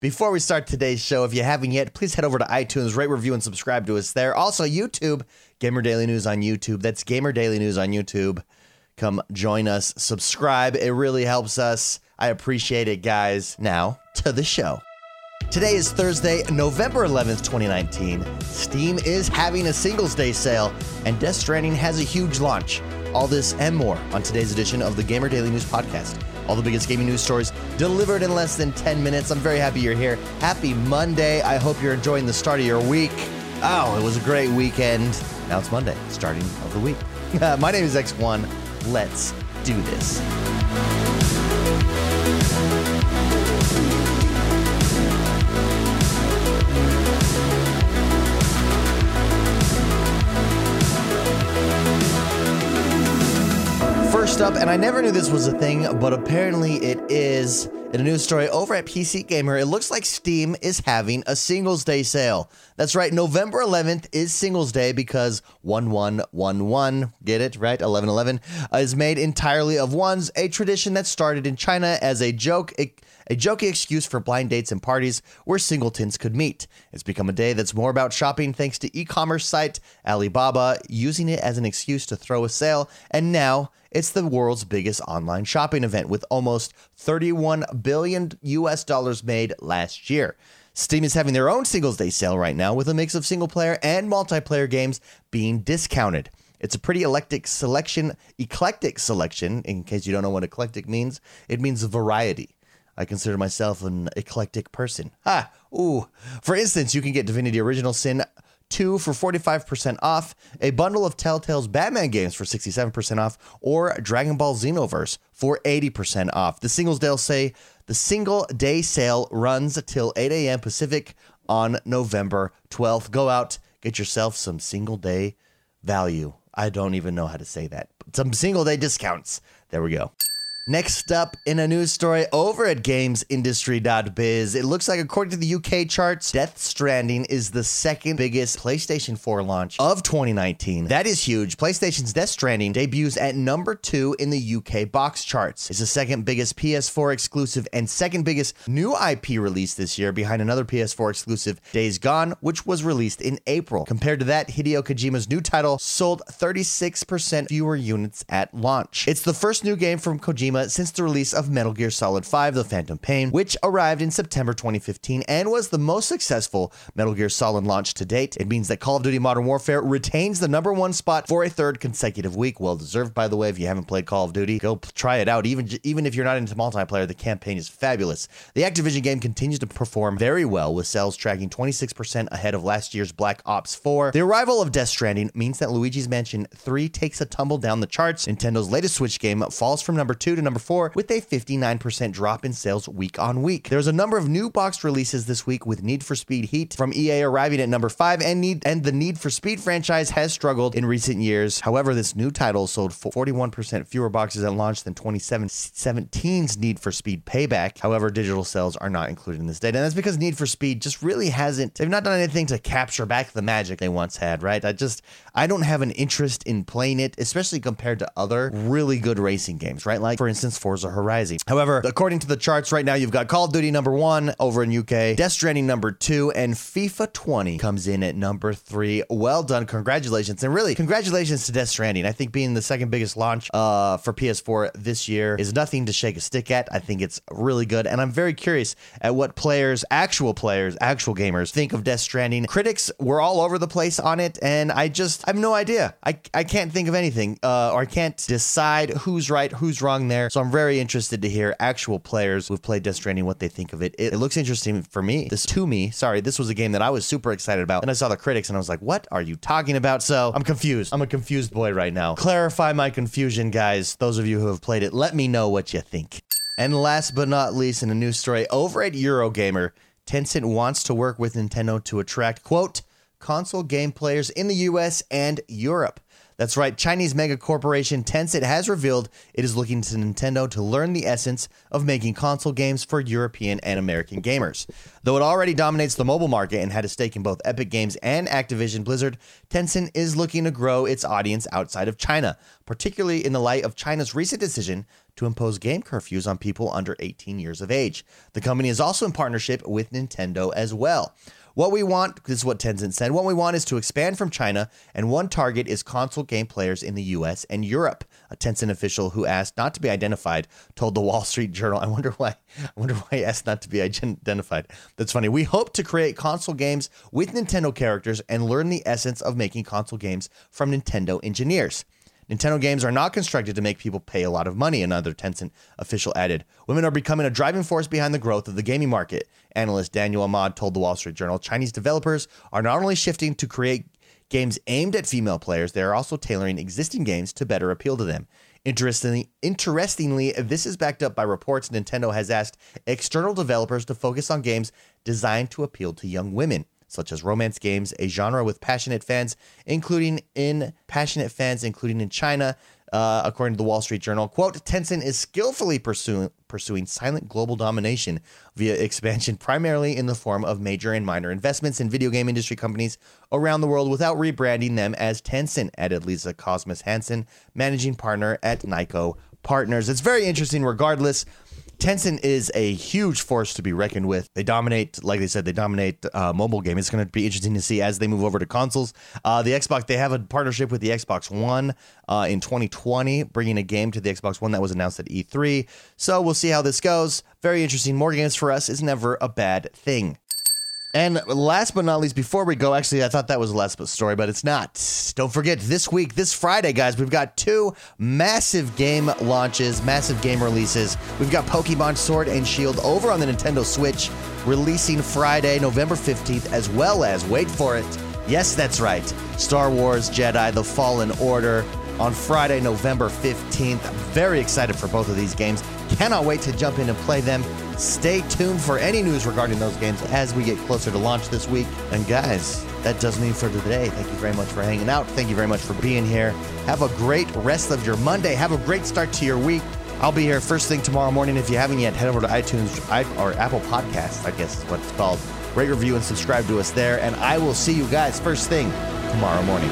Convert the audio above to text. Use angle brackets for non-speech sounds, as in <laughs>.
Before we start today's show, if you haven't yet, please head over to iTunes, rate, review, and subscribe to us there. Also, YouTube, Gamer Daily News on YouTube. That's Gamer Daily News on YouTube. Come join us, subscribe. It really helps us. I appreciate it, guys. Now, to the show. Today is Thursday, November 11th, 2019. Steam is having a Singles Day sale, and Death Stranding has a huge launch. All this and more on today's edition of the Gamer Daily News Podcast. All the biggest gaming news stories delivered in less than 10 minutes. I'm very happy you're here. Happy Monday. I hope you're enjoying the start of your week. Oh, it was a great weekend. Now it's Monday, starting of the week. <laughs> My name is X1. Let's do this. Up, and I never knew this was a thing, but apparently it is. In a news story over at PC Gamer, it looks like Steam is having a Singles Day sale. That's right, November 11th is Singles Day because 1111, get it, right? 1111 uh, is made entirely of ones, a tradition that started in China as a joke. It, a jokey excuse for blind dates and parties where singletons could meet. It's become a day that's more about shopping thanks to e-commerce site Alibaba using it as an excuse to throw a sale, and now it's the world's biggest online shopping event with almost 31 billion US dollars made last year. Steam is having their own Singles Day sale right now with a mix of single player and multiplayer games being discounted. It's a pretty eclectic selection, eclectic selection. In case you don't know what eclectic means, it means variety. I consider myself an eclectic person. Ah, ooh. For instance, you can get Divinity Original Sin 2 for 45% off, a bundle of Telltale's Batman games for 67% off, or Dragon Ball Xenoverse for 80% off. The singles day say the single day sale runs till 8 a.m. Pacific on November 12th. Go out, get yourself some single day value. I don't even know how to say that. Some single day discounts. There we go. Next up in a news story over at gamesindustry.biz, it looks like according to the UK charts, Death Stranding is the second biggest PlayStation 4 launch of 2019. That is huge. PlayStation's Death Stranding debuts at number 2 in the UK box charts. It's the second biggest PS4 exclusive and second biggest new IP release this year behind another PS4 exclusive Days Gone, which was released in April. Compared to that, Hideo Kojima's new title sold 36% fewer units at launch. It's the first new game from Kojima since the release of Metal Gear Solid 5 The Phantom Pain, which arrived in September 2015 and was the most successful Metal Gear Solid launch to date. It means that Call of Duty Modern Warfare retains the number one spot for a third consecutive week. Well deserved, by the way. If you haven't played Call of Duty, go try it out. Even, even if you're not into multiplayer, the campaign is fabulous. The Activision game continues to perform very well, with sales tracking 26% ahead of last year's Black Ops 4. The arrival of Death Stranding means that Luigi's Mansion 3 takes a tumble down the charts. Nintendo's latest Switch game falls from number 2 to number 4 with a 59% drop in sales week on week. There's a number of new box releases this week with Need for Speed Heat from EA arriving at number 5 and Need and the Need for Speed franchise has struggled in recent years. However, this new title sold 41% fewer boxes at launch than 2017's Need for Speed Payback. However, digital sales are not included in this data. And that's because Need for Speed just really hasn't they've not done anything to capture back the magic they once had, right? I just I don't have an interest in playing it, especially compared to other really good racing games, right? Like for instance Forza Horizon. However, according to the charts right now, you've got Call of Duty number one over in UK, Death Stranding number two, and FIFA 20 comes in at number three. Well done. Congratulations. And really, congratulations to Death Stranding. I think being the second biggest launch uh, for PS4 this year is nothing to shake a stick at. I think it's really good. And I'm very curious at what players, actual players, actual gamers, think of Death Stranding. Critics were all over the place on it, and I just I have no idea. I, I can't think of anything, uh, or I can't decide who's right, who's wrong there. So I'm very interested to hear actual players who've played Death Stranding what they think of it. It, it looks interesting for me. This to me, sorry, this was a game that I was super excited about, and I saw the critics and I was like, "What are you talking about?" So I'm confused. I'm a confused boy right now. Clarify my confusion, guys. Those of you who have played it, let me know what you think. And last but not least, in a news story over at Eurogamer, Tencent wants to work with Nintendo to attract quote console game players in the US and Europe. That's right, Chinese mega corporation Tencent has revealed it is looking to Nintendo to learn the essence of making console games for European and American gamers. Though it already dominates the mobile market and had a stake in both Epic Games and Activision Blizzard, Tencent is looking to grow its audience outside of China, particularly in the light of China's recent decision to impose game curfews on people under 18 years of age. The company is also in partnership with Nintendo as well. What we want, this is what Tencent said, what we want is to expand from China, and one target is console game players in the US and Europe. A Tencent official who asked not to be identified told the Wall Street Journal, <laughs> I wonder why, I wonder why he asked not to be identified. That's funny. We hope to create console games with Nintendo characters and learn the essence of making console games from Nintendo engineers. Nintendo games are not constructed to make people pay a lot of money, another Tencent official added. Women are becoming a driving force behind the growth of the gaming market. Analyst Daniel Ahmad told the Wall Street Journal Chinese developers are not only shifting to create games aimed at female players, they are also tailoring existing games to better appeal to them. Interestingly, interestingly, this is backed up by reports Nintendo has asked external developers to focus on games designed to appeal to young women such as romance games, a genre with passionate fans, including in passionate fans, including in China. Uh, according to the Wall Street Journal, quote, Tencent is skillfully pursuing, pursuing silent global domination via expansion primarily in the form of major and minor investments in video game industry companies around the world without rebranding them as Tencent, added Lisa Cosmas Hansen, managing partner at Niko Partners. It's very interesting regardless. Tencent is a huge force to be reckoned with. They dominate, like they said, they dominate uh, mobile game. It's going to be interesting to see as they move over to consoles. Uh, the Xbox, they have a partnership with the Xbox One uh, in 2020, bringing a game to the Xbox One that was announced at E3. So we'll see how this goes. Very interesting. More games for us is never a bad thing. And last but not least, before we go, actually, I thought that was the last story, but it's not. Don't forget, this week, this Friday, guys, we've got two massive game launches, massive game releases. We've got Pokemon Sword and Shield over on the Nintendo Switch, releasing Friday, November 15th, as well as, wait for it, yes, that's right, Star Wars Jedi The Fallen Order on Friday, November 15th. Very excited for both of these games. Cannot wait to jump in and play them. Stay tuned for any news regarding those games as we get closer to launch this week. And guys, that does me for today. Thank you very much for hanging out. Thank you very much for being here. Have a great rest of your Monday. Have a great start to your week. I'll be here first thing tomorrow morning. If you haven't yet, head over to iTunes or Apple Podcasts, I guess is what it's called. Rate, review, and subscribe to us there. And I will see you guys first thing tomorrow morning.